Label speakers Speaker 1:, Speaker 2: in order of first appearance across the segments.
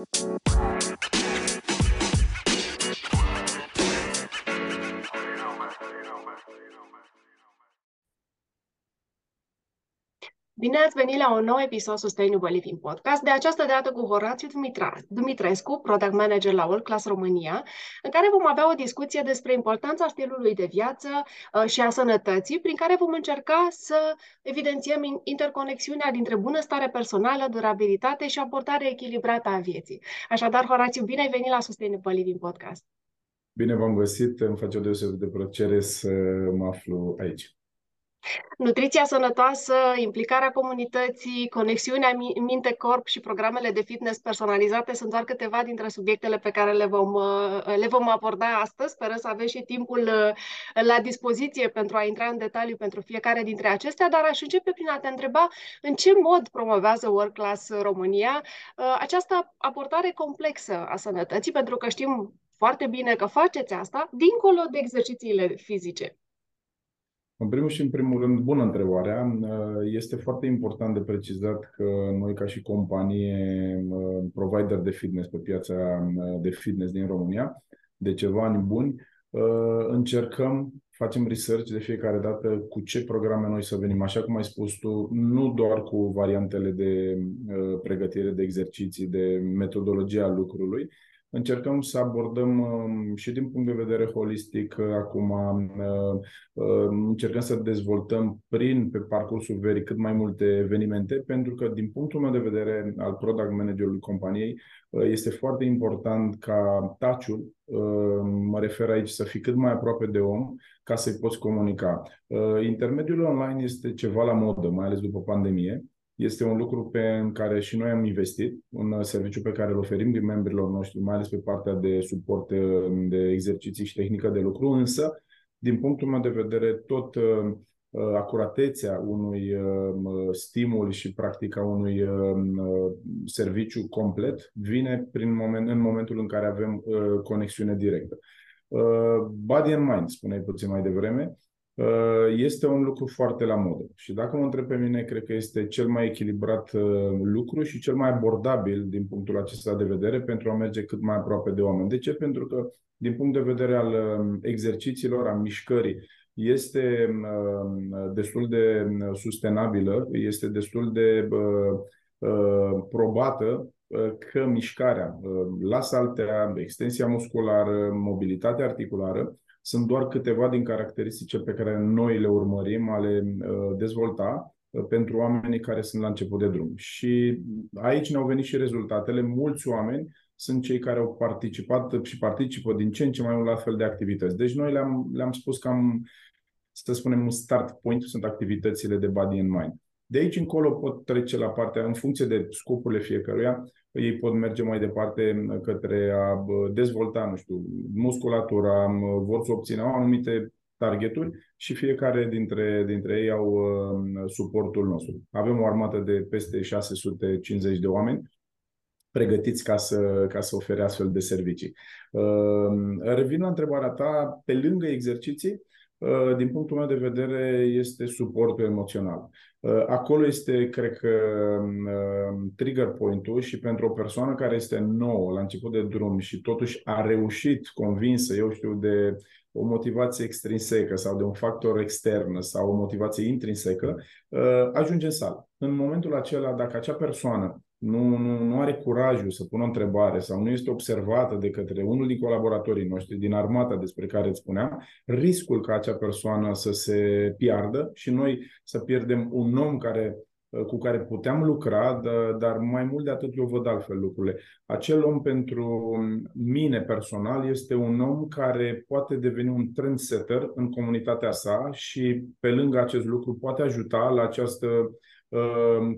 Speaker 1: Música Bine ați venit la un nou episod Sustainable Living Podcast, de această dată cu Horațiu Dumitra, Dumitrescu, Product Manager la World Class România, în care vom avea o discuție despre importanța stilului de viață uh, și a sănătății, prin care vom încerca să evidențiem interconexiunea dintre bunăstare personală, durabilitate și abordare echilibrată a vieții. Așadar, Horațiu, bine ai venit la Sustainable Living Podcast!
Speaker 2: Bine v-am găsit, îmi face o deosebită de plăcere să mă aflu aici.
Speaker 1: Nutriția sănătoasă, implicarea comunității, conexiunea minte-corp și programele de fitness personalizate sunt doar câteva dintre subiectele pe care le vom, le vom aborda astăzi. Sperăm să aveți și timpul uh, la dispoziție pentru a intra în detaliu pentru fiecare dintre acestea, dar aș începe prin a te întreba în ce mod promovează World Class România uh, această abordare complexă a sănătății, pentru că știm foarte bine că faceți asta dincolo de exercițiile fizice.
Speaker 2: În primul și în primul rând, bună întrebarea. Este foarte important de precizat că noi, ca și companie provider de fitness pe piața de fitness din România, de ceva ani buni, încercăm, facem research de fiecare dată cu ce programe noi să venim. Așa cum ai spus tu, nu doar cu variantele de pregătire de exerciții, de metodologia lucrului, Încercăm să abordăm um, și din punct de vedere holistic uh, acum, uh, uh, încercăm să dezvoltăm prin, pe parcursul verii, cât mai multe evenimente, pentru că din punctul meu de vedere al product managerului companiei, este foarte important ca taciul, mă refer aici, să fii cât mai aproape de om, ca să-i poți comunica. Intermediul online este ceva la modă, mai ales după pandemie, este un lucru pe care și noi am investit, un serviciu pe care îl oferim din membrilor noștri, mai ales pe partea de suport de exerciții și tehnică de lucru, însă, din punctul meu de vedere, tot uh, acuratețea unui uh, stimul și practica unui uh, serviciu complet vine prin moment, în momentul în care avem conexiune directă. Body and mind, spuneai puțin mai devreme, Uh, este un lucru foarte la modă. Și dacă mă întreb pe mine, cred că este cel mai echilibrat uh, lucru și cel mai abordabil din punctul acesta de vedere pentru a merge cât mai aproape de oameni. De ce? Pentru că, din punct de vedere al um, exercițiilor, a mișcării, este um, destul de um, sustenabilă, este destul de uh, probată că mișcarea, la saltea, extensia musculară, mobilitatea articulară, sunt doar câteva din caracteristice pe care noi le urmărim a le uh, dezvolta uh, pentru oamenii care sunt la început de drum. Și aici ne-au venit și rezultatele. Mulți oameni sunt cei care au participat și participă din ce în ce mai mult la fel de activități. Deci noi le-am, le-am spus că am, să spunem, un start point, sunt activitățile de body and mind. De aici încolo pot trece la partea, în funcție de scopurile fiecăruia, ei pot merge mai departe către a dezvolta, nu știu, musculatura, vor să obțină anumite targeturi și fiecare dintre, dintre ei au uh, suportul nostru. Avem o armată de peste 650 de oameni pregătiți ca să, ca să ofere astfel de servicii. Uh, revin la întrebarea ta, pe lângă exerciții, uh, din punctul meu de vedere, este suportul emoțional. Uh, acolo este, cred că, um, trigger point-ul și pentru o persoană care este nouă la început de drum și totuși a reușit, convinsă, eu știu, de o motivație extrinsecă sau de un factor extern sau o motivație intrinsecă, uh, ajunge în sală. În momentul acela, dacă acea persoană nu, nu, nu are curajul să pună o întrebare sau nu este observată de către unul din colaboratorii noștri din armata despre care îți spuneam, riscul ca acea persoană să se piardă și noi să pierdem un om care cu care puteam lucra, dar mai mult de atât eu văd altfel lucrurile. Acel om pentru mine personal este un om care poate deveni un trendsetter în comunitatea sa și pe lângă acest lucru poate ajuta la această uh,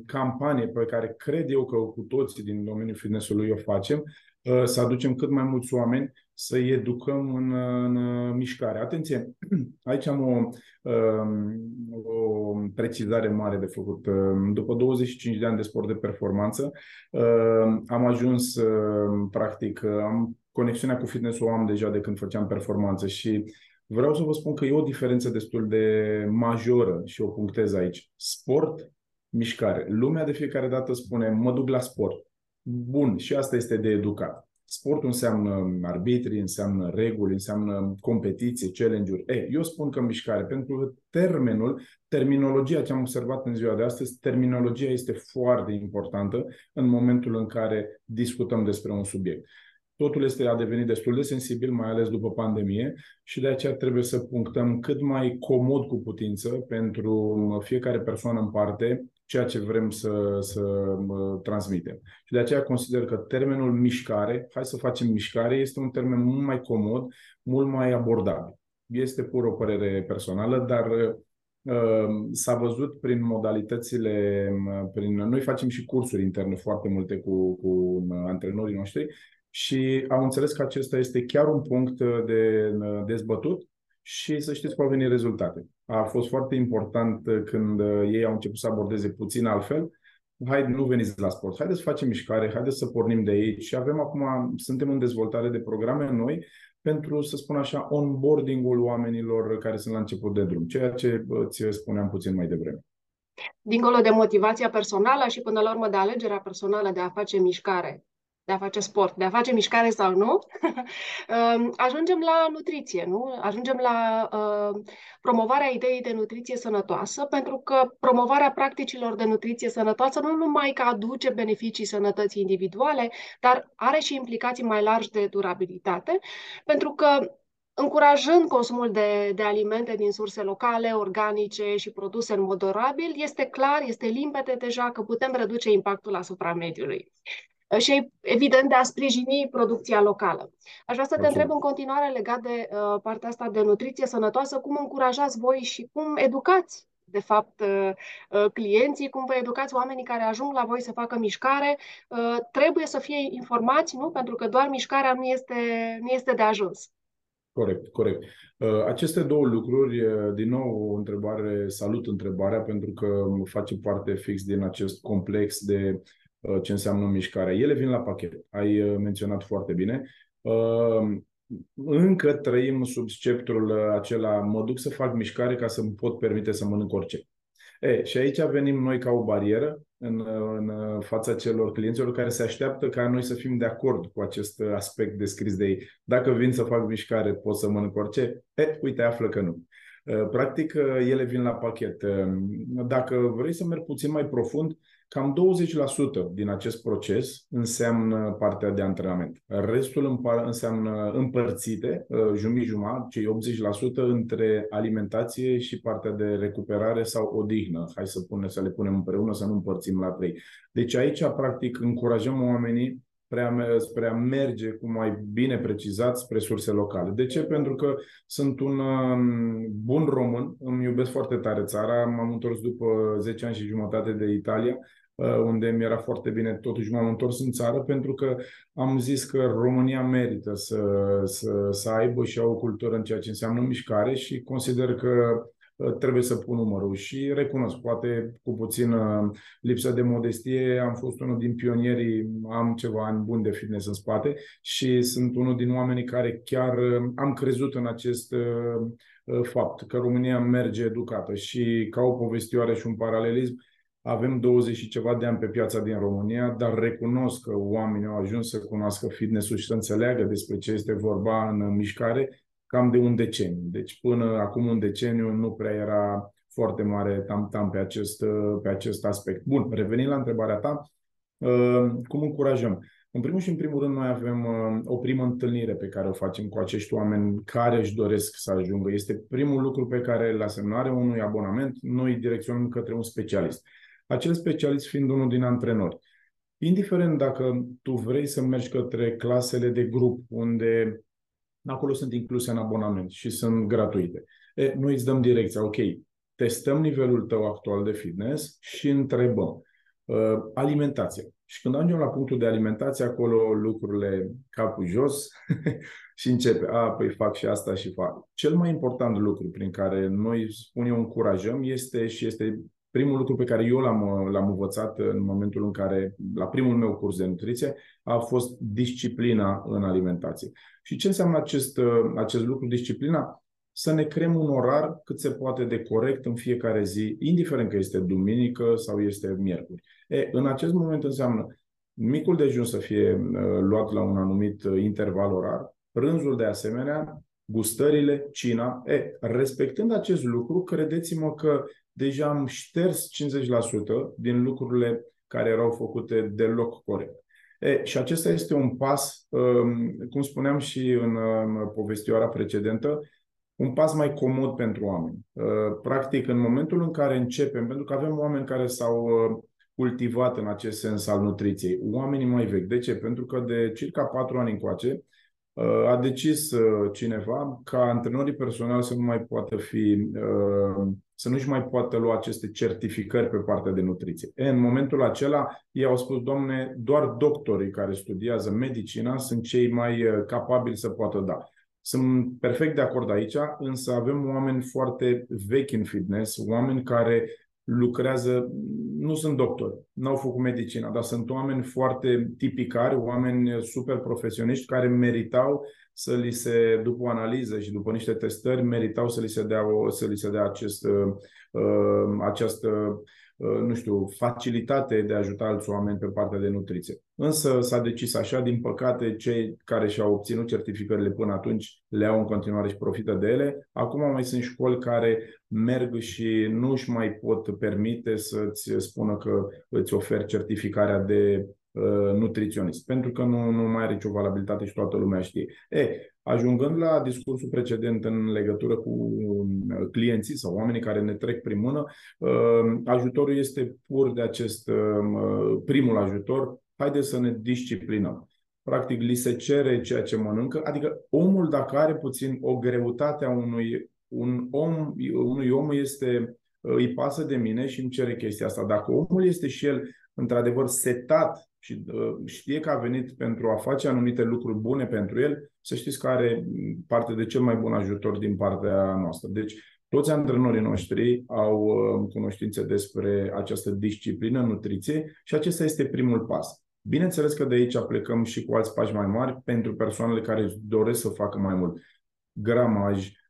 Speaker 2: campanie pe care cred eu că cu toții din domeniul fitnessului o facem, uh, să aducem cât mai mulți oameni să-i educăm în, în mișcare. Atenție, aici am o, um, o precizare mare de făcut. Um, după 25 de ani de sport de performanță, um, am ajuns, practic, am conexiunea cu fitness-ul am deja de când făceam performanță și vreau să vă spun că e o diferență destul de majoră și o punctez aici. Sport, mișcare. Lumea de fiecare dată spune, mă duc la sport. Bun, și asta este de educat. Sportul înseamnă arbitrii, înseamnă reguli, înseamnă competiție, challenge-uri. E, eu spun că mișcare, pentru că termenul, terminologia ce am observat în ziua de astăzi, terminologia este foarte importantă în momentul în care discutăm despre un subiect. Totul este a devenit destul de sensibil, mai ales după pandemie, și de aceea trebuie să punctăm cât mai comod cu putință pentru fiecare persoană în parte ceea ce vrem să, să transmitem. Și de aceea consider că termenul mișcare, hai să facem mișcare, este un termen mult mai comod, mult mai abordabil. Este pur o părere personală, dar uh, s-a văzut prin modalitățile, prin, noi facem și cursuri interne foarte multe cu, cu antrenorii noștri și au înțeles că acesta este chiar un punct de dezbătut și să știți că au venit rezultate. A fost foarte important când ei au început să abordeze puțin altfel. Hai, nu veniți la sport, haideți să facem mișcare, haideți să pornim de aici și avem acum, suntem în dezvoltare de programe noi pentru, să spun așa, onboarding-ul oamenilor care sunt la început de drum, ceea ce ți spuneam puțin mai devreme.
Speaker 1: Dincolo de motivația personală și până la urmă de alegerea personală de a face mișcare, de a face sport, de a face mișcare sau nu, um, ajungem la nutriție, nu? Ajungem la uh, promovarea ideii de nutriție sănătoasă, pentru că promovarea practicilor de nutriție sănătoasă nu numai că aduce beneficii sănătății individuale, dar are și implicații mai largi de durabilitate, pentru că încurajând consumul de, de alimente din surse locale, organice și produse în mod durabil, este clar, este limpede deja că putem reduce impactul asupra mediului și, evident, de a sprijini producția locală. Aș vrea să te întreb în continuare legat de uh, partea asta de nutriție sănătoasă, cum încurajați voi și cum educați de fapt, uh, uh, clienții, cum vă educați oamenii care ajung la voi să facă mișcare, uh, trebuie să fie informați, nu? Pentru că doar mișcarea nu este, nu este de ajuns.
Speaker 2: Corect, corect. Aceste două lucruri, din nou o întrebare, salut întrebarea, pentru că face parte fix din acest complex de Uh, ce înseamnă mișcarea. Ele vin la pachet. Ai uh, menționat foarte bine. Uh, încă trăim sub sceptrul acela, mă duc să fac mișcare ca să-mi pot permite să mănânc orice. E, și aici venim noi ca o barieră în, în fața celor clienților care se așteaptă ca noi să fim de acord cu acest aspect descris de ei. Dacă vin să fac mișcare, pot să mănânc orice? E, uite, află că nu. Practic, ele vin la pachet. Dacă vrei să merg puțin mai profund, Cam 20% din acest proces înseamnă partea de antrenament. Restul înseamnă împărțite, uh, jumătate, cei 80% între alimentație și partea de recuperare sau odihnă. Hai să, pune, să le punem împreună, să nu împărțim la trei. Deci aici, practic, încurajăm oamenii spre a, spre a merge cu mai bine precizat spre surse locale. De ce? Pentru că sunt un um, bun român, îmi iubesc foarte tare țara, m-am întors după 10 ani și jumătate de Italia Uh, unde mi era foarte bine, totuși m-am întors în țară pentru că am zis că România merită să, să, să aibă și o cultură în ceea ce înseamnă mișcare și consider că uh, trebuie să pun numărul și recunosc, poate cu puțină lipsă de modestie, am fost unul din pionierii, am ceva ani buni de fitness în spate și sunt unul din oamenii care chiar uh, am crezut în acest fapt, că România merge educată și ca o povestioare și un paralelism, avem 20 și ceva de ani pe piața din România, dar recunosc că oamenii au ajuns să cunoască fitness-ul și să înțeleagă despre ce este vorba în mișcare cam de un deceniu. Deci până acum un deceniu nu prea era foarte mare tam-tam pe acest, pe acest aspect. Bun, revenind la întrebarea ta, uh, cum încurajăm? În primul și în primul rând, noi avem uh, o primă întâlnire pe care o facem cu acești oameni care își doresc să ajungă. Este primul lucru pe care, la semnare unui abonament, noi direcționăm către un specialist acel specialist fiind unul din antrenori. Indiferent dacă tu vrei să mergi către clasele de grup, unde acolo sunt incluse în abonament și sunt gratuite, e, noi îți dăm direcția, ok, testăm nivelul tău actual de fitness și întrebăm. Uh, alimentația. Și când ajungem la punctul de alimentație, acolo lucrurile capul jos și începe. A, păi fac și asta și fac. Cel mai important lucru prin care noi, spun eu, încurajăm este și este primul lucru pe care eu l-am, l-am învățat în momentul în care, la primul meu curs de nutriție, a fost disciplina în alimentație. Și ce înseamnă acest, acest lucru, disciplina? Să ne creăm un orar cât se poate de corect în fiecare zi, indiferent că este duminică sau este miercuri. E, în acest moment înseamnă micul dejun să fie uh, luat la un anumit uh, interval orar, prânzul de asemenea, gustările, cina. E, respectând acest lucru, credeți-mă că deja am șters 50% din lucrurile care erau făcute deloc corect. E, și acesta este un pas, um, cum spuneam și în povestioara precedentă, un pas mai comod pentru oameni. Uh, practic, în momentul în care începem, pentru că avem oameni care s-au uh, cultivat în acest sens al nutriției, oamenii mai vechi. De ce? Pentru că de circa patru ani încoace uh, a decis cineva ca antrenorii personali să nu mai poată fi să nu-și mai poată lua aceste certificări pe partea de nutriție. E, în momentul acela, ei au spus, domne, doar doctorii care studiază medicina sunt cei mai capabili să poată da. Sunt perfect de acord aici, însă avem oameni foarte vechi în fitness, oameni care lucrează, nu sunt doctori, n-au făcut medicina, dar sunt oameni foarte tipicari, oameni super profesioniști care meritau să li se, după o analiză și după niște testări, meritau să li se dea, o, să li se dea acest, uh, această Uh, nu știu, facilitate de a ajuta alți oameni pe partea de nutriție. Însă s-a decis așa, din păcate, cei care și-au obținut certificările până atunci le au în continuare și profită de ele. Acum mai sunt școli care merg și nu își mai pot permite să-ți spună că îți oferi certificarea de uh, nutriționist, pentru că nu, nu mai are nicio valabilitate și toată lumea știe. E, Ajungând la discursul precedent în legătură cu uh, clienții sau oamenii care ne trec prin mână, uh, ajutorul este pur de acest uh, primul ajutor. Haideți să ne disciplinăm. Practic, li se cere ceea ce mănâncă, adică omul, dacă are puțin o greutate a unui un om, unui om este, îi pasă de mine și îmi cere chestia asta. Dacă omul este și el într-adevăr setat și uh, știe că a venit pentru a face anumite lucruri bune pentru el, să știți că are parte de cel mai bun ajutor din partea noastră. Deci, toți antrenorii noștri au uh, cunoștințe despre această disciplină, nutriție și acesta este primul pas. Bineînțeles că de aici plecăm și cu alți pași mai mari pentru persoanele care doresc să facă mai mult. Gramaj, Uh,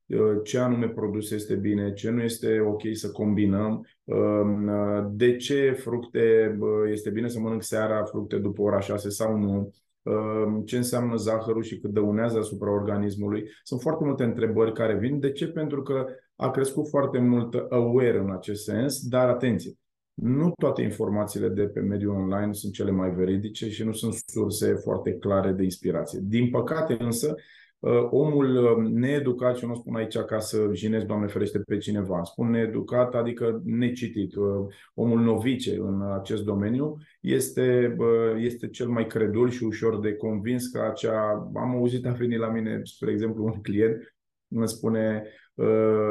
Speaker 2: ce anume produs este bine, ce nu este ok să combinăm, um, uh, de ce fructe este bine să mănânc seara fructe după ora 6 sau nu, um, ce înseamnă zahărul și cât dăunează asupra organismului. Sunt foarte multe întrebări care vin. De ce? Pentru că a crescut foarte mult aware în acest sens, dar atenție, nu toate informațiile de pe mediul online sunt cele mai veridice și nu sunt surse foarte clare de inspirație. Din păcate însă, Uh, omul uh, needucat, și nu spun aici ca să jinez, Doamne ferește, pe cineva, spun needucat, adică necitit, uh, omul novice în acest domeniu, este, este cel mai credul și ușor de convins că acea... Am auzit a venit la mine, spre exemplu, un client, îmi spune, Uh,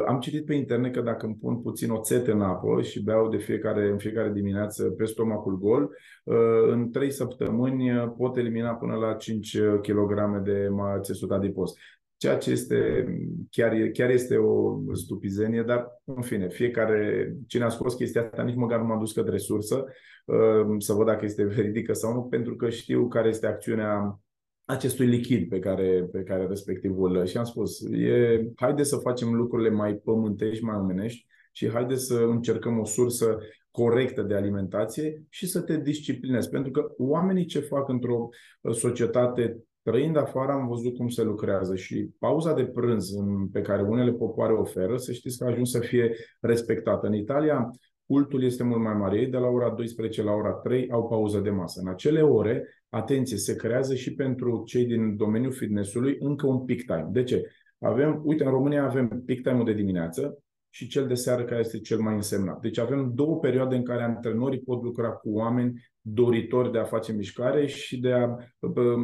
Speaker 2: am citit pe internet că dacă îmi pun puțin oțet în apă și beau de fiecare, în fiecare dimineață pe stomacul gol, uh, în 3 săptămâni pot elimina până la 5 kg de țesut adipos. Ceea ce este chiar, chiar este o stupizenie, dar în fine, fiecare, cine a scos chestia asta, nici măcar nu m-a dus către sursă uh, să văd dacă este veridică sau nu, pentru că știu care este acțiunea acestui lichid pe care, pe care respectivul și am spus, e, haide să facem lucrurile mai pământești, mai omenești și haide să încercăm o sursă corectă de alimentație și să te disciplinezi. Pentru că oamenii ce fac într-o uh, societate trăind afară am văzut cum se lucrează și pauza de prânz pe care unele popoare oferă, să știți că a ajuns să fie respectată. În Italia, cultul este mult mai mare. Ei de la ora 12 la ora 3 au pauză de masă. În acele ore, atenție, se creează și pentru cei din domeniul fitnessului încă un peak time. De ce? Avem, uite, în România avem peak time-ul de dimineață și cel de seară care este cel mai însemnat. Deci avem două perioade în care antrenorii pot lucra cu oameni doritori de a face mișcare și de a,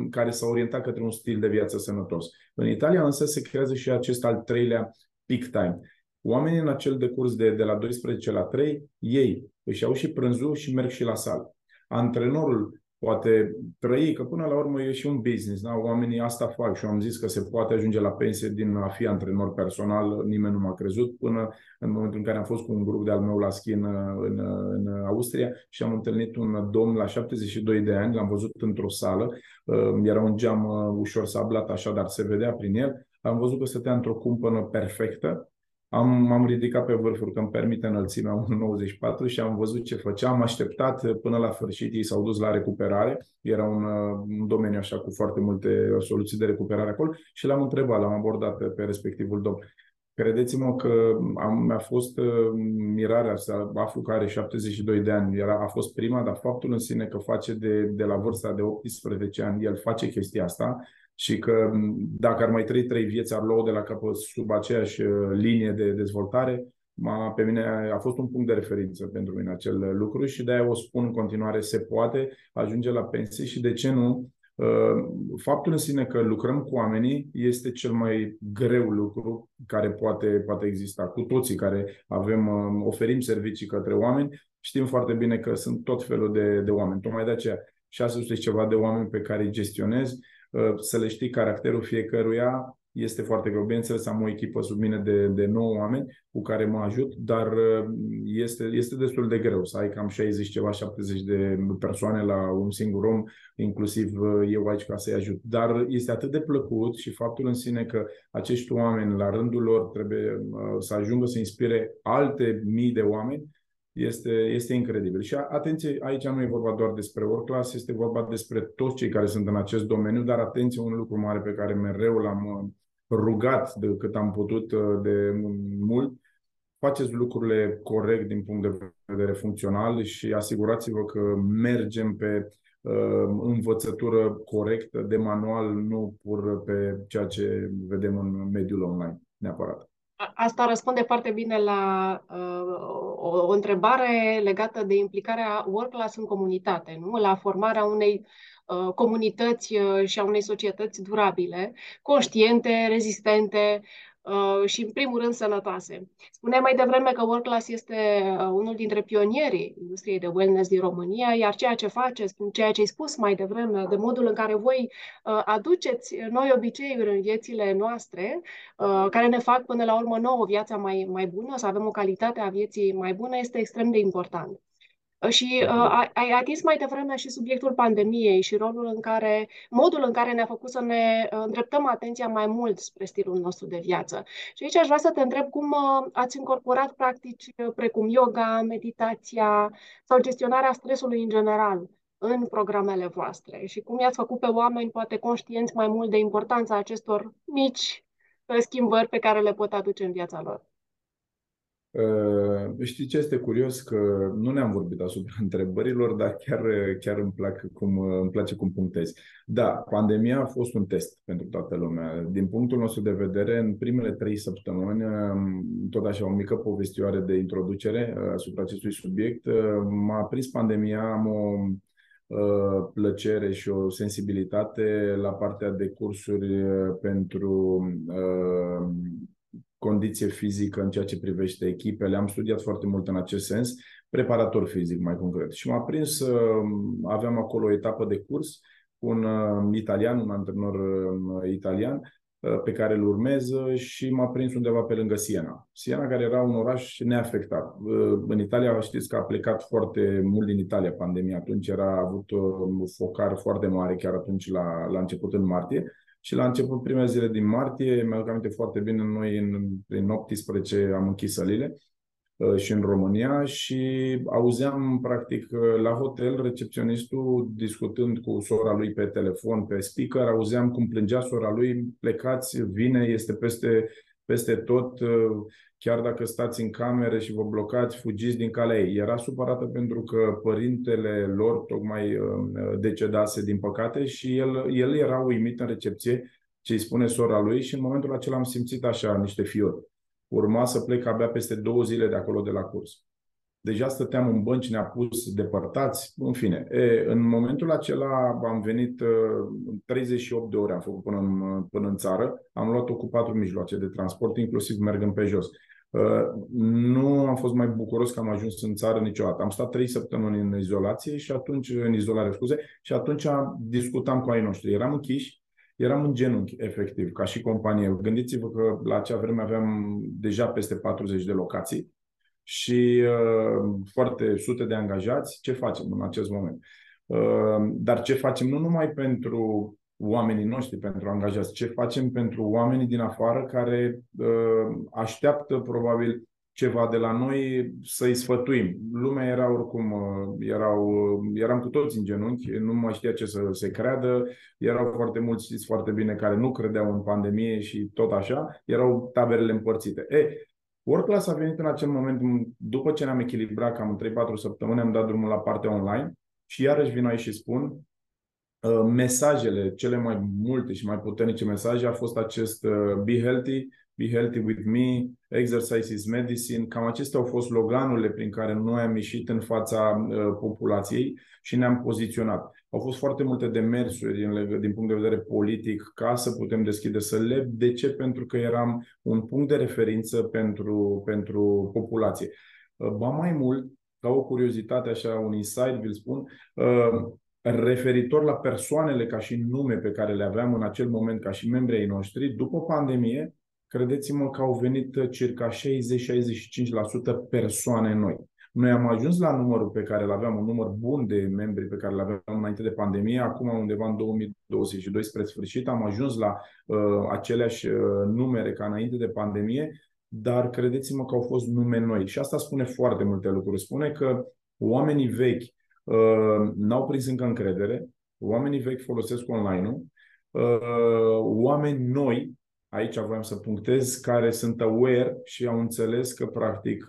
Speaker 2: care s-au orientat către un stil de viață sănătos. În Italia însă se creează și acest al treilea peak time. Oamenii în acel decurs de, de la 12 la 3, ei își iau și prânzul și merg și la sală. Antrenorul poate trăi, că până la urmă e și un business, da? oamenii asta fac și eu am zis că se poate ajunge la pensie din a fi antrenor personal, nimeni nu m-a crezut, până în momentul în care am fost cu un grup de-al meu la schi în, în, în Austria și am întâlnit un domn la 72 de ani, l-am văzut într-o sală, uh, era un geam uh, ușor sablat așa, dar se vedea prin el, am văzut că stătea într-o cumpănă perfectă, am, m-am ridicat pe vârfuri că îmi permite înălțimea 1,94 și am văzut ce făceam. Am așteptat până la sfârșit, ei s-au dus la recuperare. Era un, un domeniu așa cu foarte multe soluții de recuperare acolo și l-am întrebat, l-am abordat pe, pe respectivul domn. Credeți-mă că am, mi-a fost uh, mirarea să aflu că are 72 de ani. Era, a fost prima, dar faptul în sine că face de, de la vârsta de 18 ani, el face chestia asta și că dacă ar mai trăi trei vieți, ar lua de la capăt sub aceeași uh, linie de dezvoltare, m-a, pe mine a fost un punct de referință pentru mine acel lucru și de-aia o spun în continuare, se poate ajunge la pensie și de ce nu Uh, faptul în sine că lucrăm cu oamenii este cel mai greu lucru care poate, poate exista. Cu toții care avem, uh, oferim servicii către oameni, știm foarte bine că sunt tot felul de, de oameni. Tocmai de aceea 600 ceva de oameni pe care îi gestionez, uh, să le știi caracterul fiecăruia, este foarte greu. Bineînțeles, am o echipă sub mine de, de 9 oameni cu care mă ajut, dar uh, este, este destul de greu să ai cam 60 ceva, 70 de persoane la un singur om, inclusiv uh, eu aici ca să-i ajut. Dar este atât de plăcut și faptul în sine că acești oameni, la rândul lor, trebuie uh, să ajungă să inspire alte mii de oameni, este, este incredibil. Și atenție, aici nu e vorba doar despre work este vorba despre toți cei care sunt în acest domeniu, dar atenție, un lucru mare pe care mereu l-am rugat de cât am putut uh, de mult, faceți lucrurile corect din punct de vedere funcțional și asigurați-vă că mergem pe uh, învățătură corectă de manual, nu pur pe ceea ce vedem în mediul online, neapărat.
Speaker 1: Asta răspunde foarte bine la uh, o, o întrebare legată de implicarea work-class în comunitate, nu? la formarea unei Uh, comunități uh, și a unei societăți durabile, conștiente, rezistente uh, și, în primul rând, sănătoase. Spuneai mai devreme că WorkClass este unul dintre pionierii industriei de wellness din România, iar ceea ce faceți, ceea ce ai spus mai devreme, de modul în care voi aduceți noi obiceiuri în viețile noastre, care ne fac până la urmă nouă viața mai, mai bună, să avem o calitate a vieții mai bună, este extrem de important. Și uh, ai atins mai devreme și subiectul pandemiei și rolul în care, modul în care ne-a făcut să ne uh, îndreptăm atenția mai mult spre stilul nostru de viață. Și aici aș vrea să te întreb cum uh, ați incorporat practici uh, precum yoga, meditația sau gestionarea stresului în general în programele voastre și cum i-ați făcut pe oameni poate conștienți mai mult de importanța acestor mici uh, schimbări pe care le pot aduce în viața lor.
Speaker 2: Uh, știi ce este curios? Că nu ne-am vorbit asupra întrebărilor, dar chiar, chiar îmi, plac cum, îmi place cum punctezi. Da, pandemia a fost un test pentru toată lumea. Din punctul nostru de vedere, în primele trei săptămâni, um, tot așa o mică povestioare de introducere uh, asupra acestui subiect, uh, m-a prins pandemia, am o plăcere și o sensibilitate la partea de cursuri pentru condiție fizică în ceea ce privește echipele. Am studiat foarte mult în acest sens, preparator fizic mai concret. Și m-a prins, aveam acolo o etapă de curs cu un uh, italian, un antrenor uh, italian, uh, pe care îl urmez și m-a prins undeva pe lângă Siena. Siena care era un oraș neafectat. În Italia știți că a plecat foarte mult din Italia pandemia. Atunci era avut un focar foarte mare chiar atunci la, la început în martie și la început primele zile din martie, mi-aduc aminte foarte bine, noi în, prin 18 am închis sălile uh, și în România și auzeam practic uh, la hotel recepționistul discutând cu sora lui pe telefon, pe speaker, auzeam cum plângea sora lui, plecați, vine, este peste, peste tot, uh, chiar dacă stați în camere și vă blocați, fugiți din calea ei. Era supărată pentru că părintele lor tocmai uh, decedase, din păcate, și el, el era uimit în recepție ce îi spune sora lui și în momentul acela am simțit așa niște fiori. Urma să plec abia peste două zile de acolo de la curs. Deja stăteam în bănci, ne-a pus depărtați, în fine. E, în momentul acela am venit, 38 uh, de ore am făcut până în, până în țară, am luat-o cu patru mijloace de transport, inclusiv mergând pe jos. Uh, nu am fost mai bucuros că am ajuns în țară niciodată. Am stat trei săptămâni în izolație și atunci, în izolare, scuze, și atunci discutam cu ai noștri. Eram închiși, eram în genunchi, efectiv, ca și companie. Gândiți-vă că la acea vreme aveam deja peste 40 de locații și uh, foarte sute de angajați. Ce facem în acest moment? Uh, dar ce facem nu numai pentru oamenii noștri, pentru angajați, ce facem pentru oamenii din afară care uh, așteaptă probabil ceva de la noi să-i sfătuim. Lumea era oricum, uh, erau, uh, eram cu toți în genunchi, nu mai știa ce să se creadă, erau foarte mulți, știți foarte bine, care nu credeau în pandemie și tot așa, erau taberele împărțite. E, Workclass a venit în acel moment, după ce ne-am echilibrat cam în 3-4 săptămâni, am dat drumul la partea online și iarăși vin aici și spun, uh, mesajele, cele mai multe și mai puternice mesaje a fost acest be healthy, Be Healthy With Me, Exercise is Medicine, cam acestea au fost sloganurile prin care noi am ieșit în fața uh, populației și ne-am poziționat. Au fost foarte multe demersuri din, din punct de vedere politic ca să putem deschide sălile. De ce? Pentru că eram un punct de referință pentru, pentru populație. Uh, ba mai mult, ca o curiozitate, așa, un insight, vi-l spun, uh, referitor la persoanele ca și nume pe care le aveam în acel moment ca și membrii noștri, după pandemie, credeți-mă că au venit uh, circa 60-65% persoane noi. Noi am ajuns la numărul pe care îl aveam, un număr bun de membri pe care îl aveam înainte de pandemie, acum undeva în 2022 spre sfârșit, am ajuns la uh, aceleași uh, numere ca înainte de pandemie, dar credeți-mă că au fost nume noi. Și asta spune foarte multe lucruri. Spune că oamenii vechi uh, n-au prins încă încredere, oamenii vechi folosesc online-ul, uh, oameni noi aici voiam să punctez, care sunt aware și au înțeles că, practic,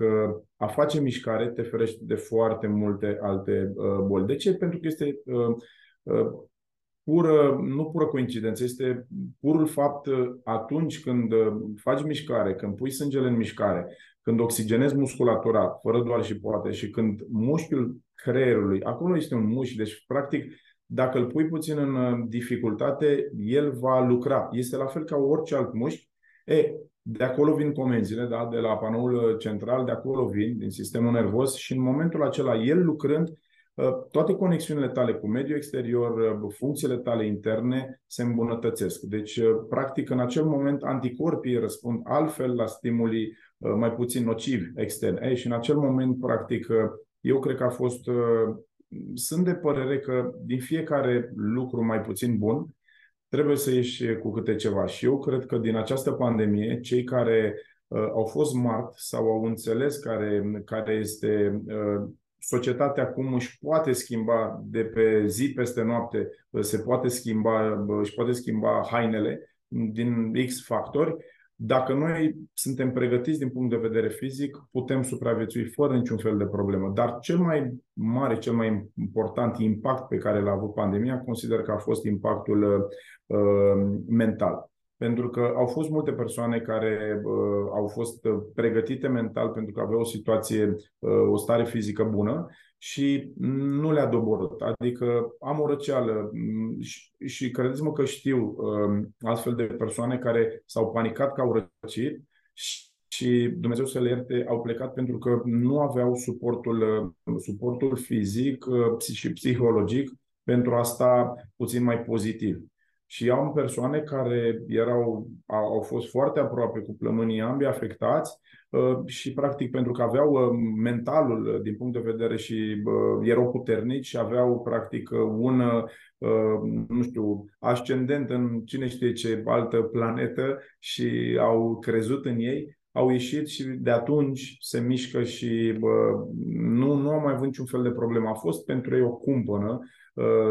Speaker 2: a face mișcare te ferește de foarte multe alte uh, boli. De ce? Pentru că este uh, uh, pură, nu pură coincidență, este purul fapt atunci când faci mișcare, când pui sângele în mișcare, când oxigenezi musculatura, fără doar și poate, și când mușchiul creierului, acolo este un mușchi, deci practic dacă îl pui puțin în uh, dificultate, el va lucra. Este la fel ca orice alt mușchi. E, de acolo vin comenzile, da? de la panoul central, de acolo vin, din sistemul nervos și în momentul acela, el lucrând, uh, toate conexiunile tale cu mediul exterior, uh, funcțiile tale interne se îmbunătățesc. Deci, practic, în acel moment, anticorpii răspund altfel la stimulii mai puțin nocivi externi. Ei, și în acel moment, practic, eu cred că a fost sunt de părere că din fiecare lucru mai puțin bun trebuie să ieși cu câte ceva. Și eu cred că din această pandemie, cei care uh, au fost smart sau au înțeles care, care este uh, societatea cum își poate schimba de pe zi peste noapte, uh, se poate schimba, uh, își poate schimba hainele din X factori, dacă noi suntem pregătiți din punct de vedere fizic, putem supraviețui fără niciun fel de problemă. Dar cel mai mare, cel mai important impact pe care l-a avut pandemia, consider că a fost impactul uh, mental. Pentru că au fost multe persoane care uh, au fost pregătite mental pentru că aveau o situație, uh, o stare fizică bună și nu le-a doborât. Adică am o răceală mm, și, și credeți-mă că știu um, astfel de persoane care s-au panicat că au răcit și și Dumnezeu să le ierte, au plecat pentru că nu aveau suportul, uh, suportul fizic uh, și psihologic pentru a sta puțin mai pozitiv. Și am persoane care erau, au fost foarte aproape cu plămânii ambii afectați uh, și practic pentru că aveau uh, mentalul uh, din punct de vedere și erau puternici și aveau practic un, nu știu, ascendent în cine știe ce altă planetă și au crezut în ei, au ieșit și de atunci se mișcă și bă, nu, nu au mai avut niciun fel de problemă. A fost pentru ei o cumpănă uh,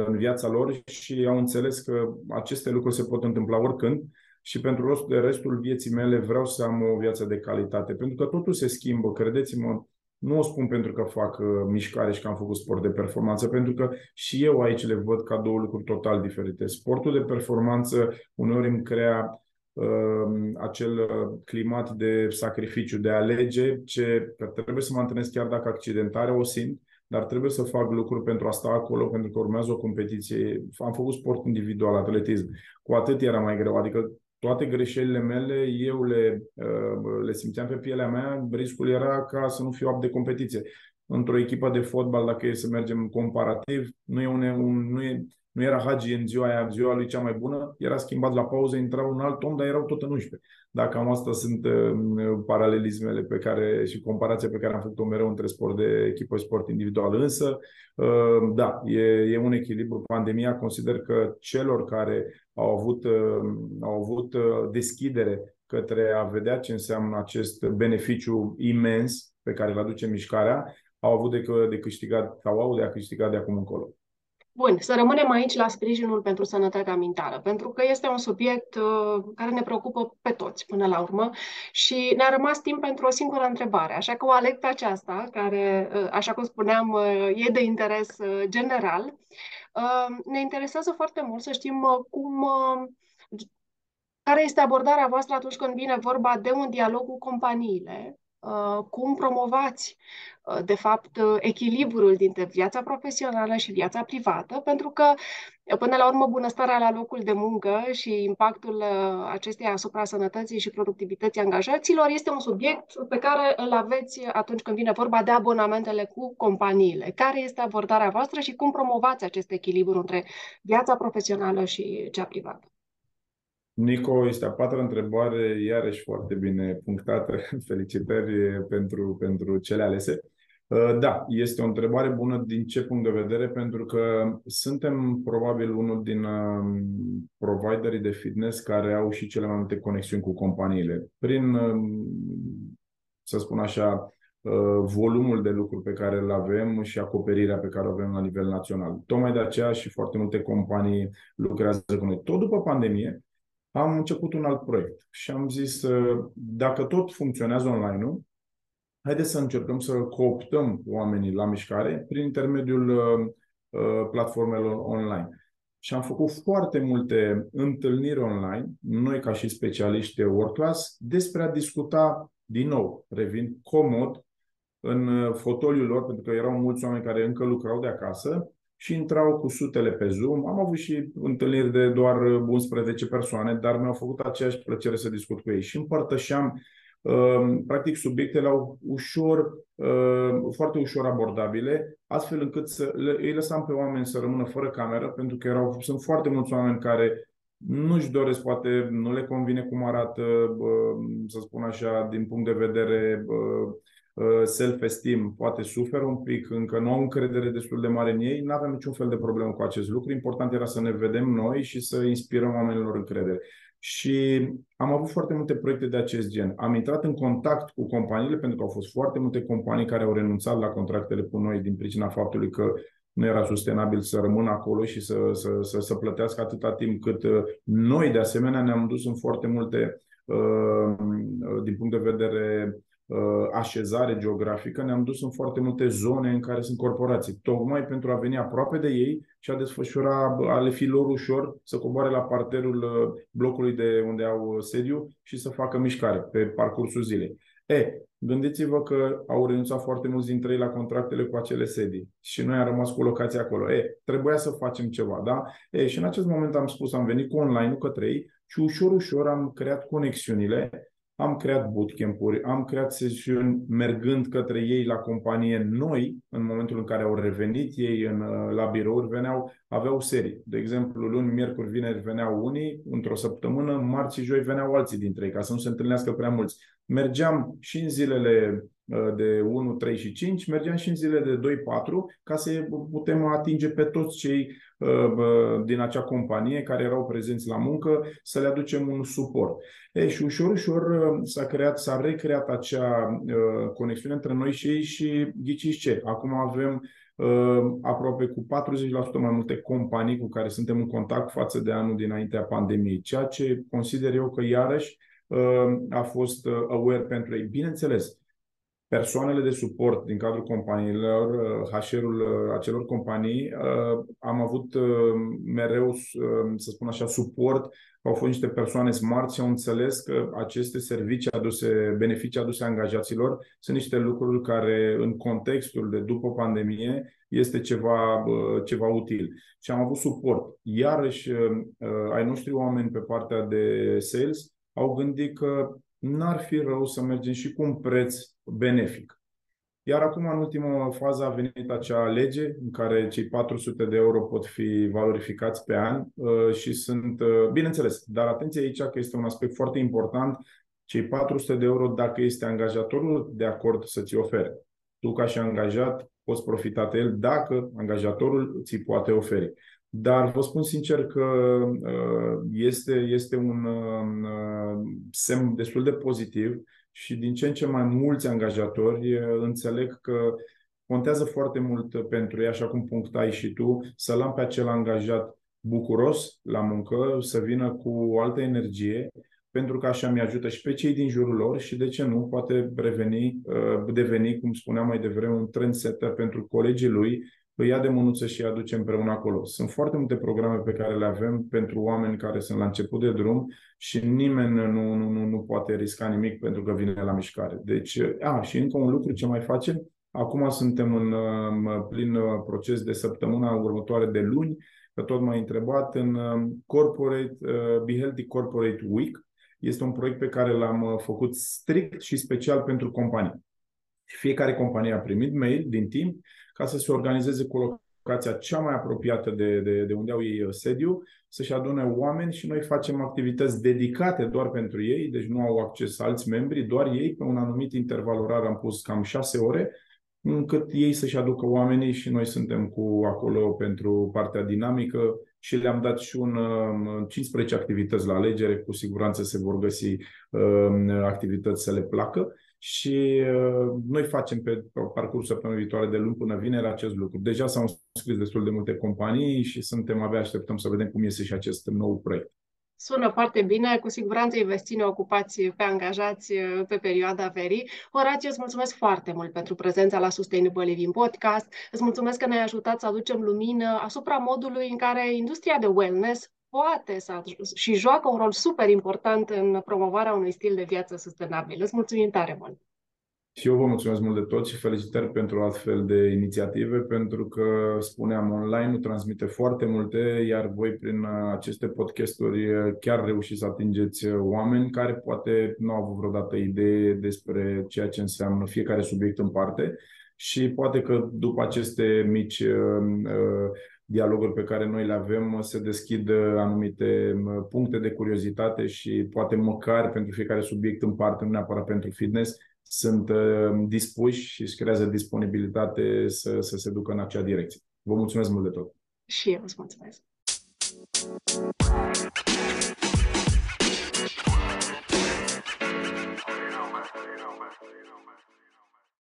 Speaker 2: în viața lor și au înțeles că aceste lucruri se pot întâmpla oricând și pentru restul vieții mele vreau să am o viață de calitate. Pentru că totul se schimbă, credeți-mă, nu o spun pentru că fac uh, mișcare și că am făcut sport de performanță, pentru că și eu aici le văd ca două lucruri total diferite. Sportul de performanță uneori îmi crea uh, acel uh, climat de sacrificiu, de a alege ce că trebuie să mă antrenez chiar dacă accidentare o simt, dar trebuie să fac lucruri pentru a sta acolo, pentru că urmează o competiție. Am făcut sport individual, atletism. Cu atât era mai greu. Adică toate greșelile mele, eu le, uh, le simțeam pe pielea mea, riscul era ca să nu fiu apt de competiție. Într-o echipă de fotbal, dacă e să mergem comparativ, nu e, un, un, nu e nu era Hagi în ziua aia, ziua lui cea mai bună, era schimbat la pauză, intra un alt om, dar erau tot în 11. Dacă am asta sunt uh, paralelismele pe care și comparația pe care am făcut-o mereu între sport de echipă și sport individual. Însă, uh, da, e, e un echilibru. Pandemia consider că celor care au avut, uh, au avut uh, deschidere către a vedea ce înseamnă acest beneficiu imens pe care îl aduce mișcarea, au avut de, de câștigat sau au de a câștiga de acum încolo.
Speaker 1: Bun, să rămânem aici la sprijinul pentru sănătatea mentală, pentru că este un subiect uh, care ne preocupă pe toți până la urmă și ne-a rămas timp pentru o singură întrebare, așa că o aleg pe aceasta, care, uh, așa cum spuneam, uh, e de interes uh, general. Uh, ne interesează foarte mult să știm uh, cum care este abordarea voastră atunci când vine vorba de un dialog cu companiile Uh, cum promovați, uh, de fapt, uh, echilibrul dintre viața profesională și viața privată, pentru că, până la urmă, bunăstarea la locul de muncă și impactul acesteia asupra sănătății și productivității angajaților este un subiect pe care îl aveți atunci când vine vorba de abonamentele cu companiile. Care este abordarea voastră și cum promovați acest echilibru între viața profesională și cea privată?
Speaker 2: Nico, este a patra întrebare, iarăși foarte bine punctată. Felicitări pentru, pentru cele alese. Uh, da, este o întrebare bună din ce punct de vedere, pentru că suntem probabil unul din um, providerii de fitness care au și cele mai multe conexiuni cu companiile. Prin, um, să spun așa, uh, volumul de lucruri pe care îl avem și acoperirea pe care o avem la nivel național. Tocmai de aceea și foarte multe companii lucrează cu noi. Tot după pandemie, am început un alt proiect și am zis, dacă tot funcționează online-ul, haideți să încercăm să cooptăm oamenii la mișcare prin intermediul uh, uh, platformelor online. Și am făcut foarte multe întâlniri online, noi ca și specialiști de work class, despre a discuta din nou, revin comod, în uh, fotoliul lor, pentru că erau mulți oameni care încă lucrau de acasă, și intrau cu sutele pe Zoom. Am avut și întâlniri de doar 11 persoane, dar mi-au făcut aceeași plăcere să discut cu ei și împărtășeam uh, practic subiectele au ușor, uh, foarte ușor abordabile, astfel încât să le, îi lăsam pe oameni să rămână fără cameră, pentru că erau, sunt foarte mulți oameni care nu-și doresc, poate nu le convine cum arată, uh, să spun așa, din punct de vedere Uh, self-esteem poate suferă un pic, încă nu au încredere destul de mare în ei, nu avem niciun fel de problemă cu acest lucru. Important era să ne vedem noi și să inspirăm oamenilor încredere. Și am avut foarte multe proiecte de acest gen. Am intrat în contact cu companiile, pentru că au fost foarte multe companii care au renunțat la contractele cu noi din pricina faptului că nu era sustenabil să rămână acolo și să, să, să, să plătească atâta timp cât uh, noi, de asemenea, ne-am dus în foarte multe, uh, din punct de vedere Uh, așezare geografică, ne-am dus în foarte multe zone în care sunt corporații, tocmai pentru a veni aproape de ei și a desfășura, a le fi lor ușor să coboare la parterul uh, blocului de unde au uh, sediu și să facă mișcare pe parcursul zilei. E, gândiți-vă că au renunțat foarte mulți dintre ei la contractele cu acele sedii și noi am rămas cu locația acolo. E, trebuia să facem ceva, da? E, și în acest moment am spus, am venit cu online-ul către ei și ușor, ușor am creat conexiunile am creat bootcamp-uri, am creat sesiuni mergând către ei la companie noi, în momentul în care au revenit ei în, uh, la birouri, veneau, aveau serii. De exemplu, luni, miercuri, vineri veneau unii, într-o săptămână, marți și joi veneau alții dintre ei, ca să nu se întâlnească prea mulți. Mergeam și în zilele uh, de 1, 3 și 5, mergeam și în zilele de 2, 4, ca să putem atinge pe toți cei Uh, din acea companie care erau prezenți la muncă, să le aducem un suport. E, și ușor, ușor uh, s-a creat, s-a recreat acea uh, conexiune între noi și ei și ghiciți ce? Acum avem aproape cu 40% mai multe companii cu care suntem în contact față de anul dinaintea pandemiei, ceea ce consider eu că iarăși a fost aware pentru ei. Bineînțeles, persoanele de suport din cadrul companiilor, HR-ul uh, uh, acelor companii, uh, am avut mereu, să spun așa, suport. Au fost niște persoane smart și au înțeles că aceste servicii aduse, beneficii aduse angajaților sunt niște lucruri care în contextul de după pandemie este ceva, ceva util. Și am avut suport. Iarăși, ai noștri oameni pe partea de sales au gândit că n-ar fi rău să mergem și cu un preț benefic. Iar acum, în ultima fază, a venit acea lege în care cei 400 de euro pot fi valorificați pe an uh, și sunt, uh, bineînțeles, dar atenție aici că este un aspect foarte important, cei 400 de euro dacă este angajatorul de acord să ți ofere. Tu ca și angajat poți profita de el dacă angajatorul ți poate oferi. Dar vă spun sincer că uh, este, este un semn destul de pozitiv și din ce în ce mai mulți angajatori înțeleg că contează foarte mult pentru ei, așa cum punctai și tu, să-l am pe acel angajat bucuros la muncă, să vină cu o altă energie, pentru că așa mi-ajută și pe cei din jurul lor și de ce nu, poate reveni, deveni, cum spuneam mai devreme, un trendsetter pentru colegii lui îi ia de mânuță și îi aduce împreună acolo. Sunt foarte multe programe pe care le avem pentru oameni care sunt la început de drum și nimeni nu, nu, nu, nu poate risca nimic pentru că vine la mișcare. Deci, a, și încă un lucru ce mai facem, acum suntem în plin uh, proces de săptămâna următoare de luni, că tot m-ai întrebat, în um, Corporate, uh, Be Healthy Corporate Week. Este un proiect pe care l-am uh, făcut strict și special pentru companii. Fiecare companie a primit mail din timp ca să se organizeze cu locația cea mai apropiată de, de, de unde au ei uh, sediu, să-și adune oameni și noi facem activități dedicate doar pentru ei, deci nu au acces alți membri, doar ei, pe un anumit interval orar am pus cam șase ore, încât ei să-și aducă oamenii și noi suntem cu acolo pentru partea dinamică și le-am dat și un 15 um, activități la alegere, cu siguranță se vor găsi uh, activități să le placă și uh, noi facem pe, pe parcursul săptămânii viitoare de luni până vineri acest lucru. Deja s-au scris destul de multe companii și suntem abia așteptăm să vedem cum iese și acest nou proiect.
Speaker 1: Sună foarte bine, cu siguranță îi veți ține ocupați pe angajați uh, pe perioada verii. Horatiu, îți mulțumesc foarte mult pentru prezența la Sustainable Living Podcast. Îți mulțumesc că ne-ai ajutat să aducem lumină asupra modului în care industria de wellness poate să, și joacă un rol super important în promovarea unui stil de viață sustenabil. Îți mulțumim tare mult!
Speaker 2: Și eu vă mulțumesc mult de tot și felicitări pentru astfel de inițiative, pentru că, spuneam, online nu transmite foarte multe, iar voi prin aceste podcasturi chiar reușiți să atingeți oameni care poate nu au avut vreodată idee despre ceea ce înseamnă fiecare subiect în parte și poate că după aceste mici uh, dialoguri pe care noi le avem se deschid anumite puncte de curiozitate și poate măcar pentru fiecare subiect în parte, nu neapărat pentru fitness, sunt uh, dispuși și își creează disponibilitate să, să se ducă în acea direcție. Vă mulțumesc mult de tot!
Speaker 1: Și eu îți mulțumesc!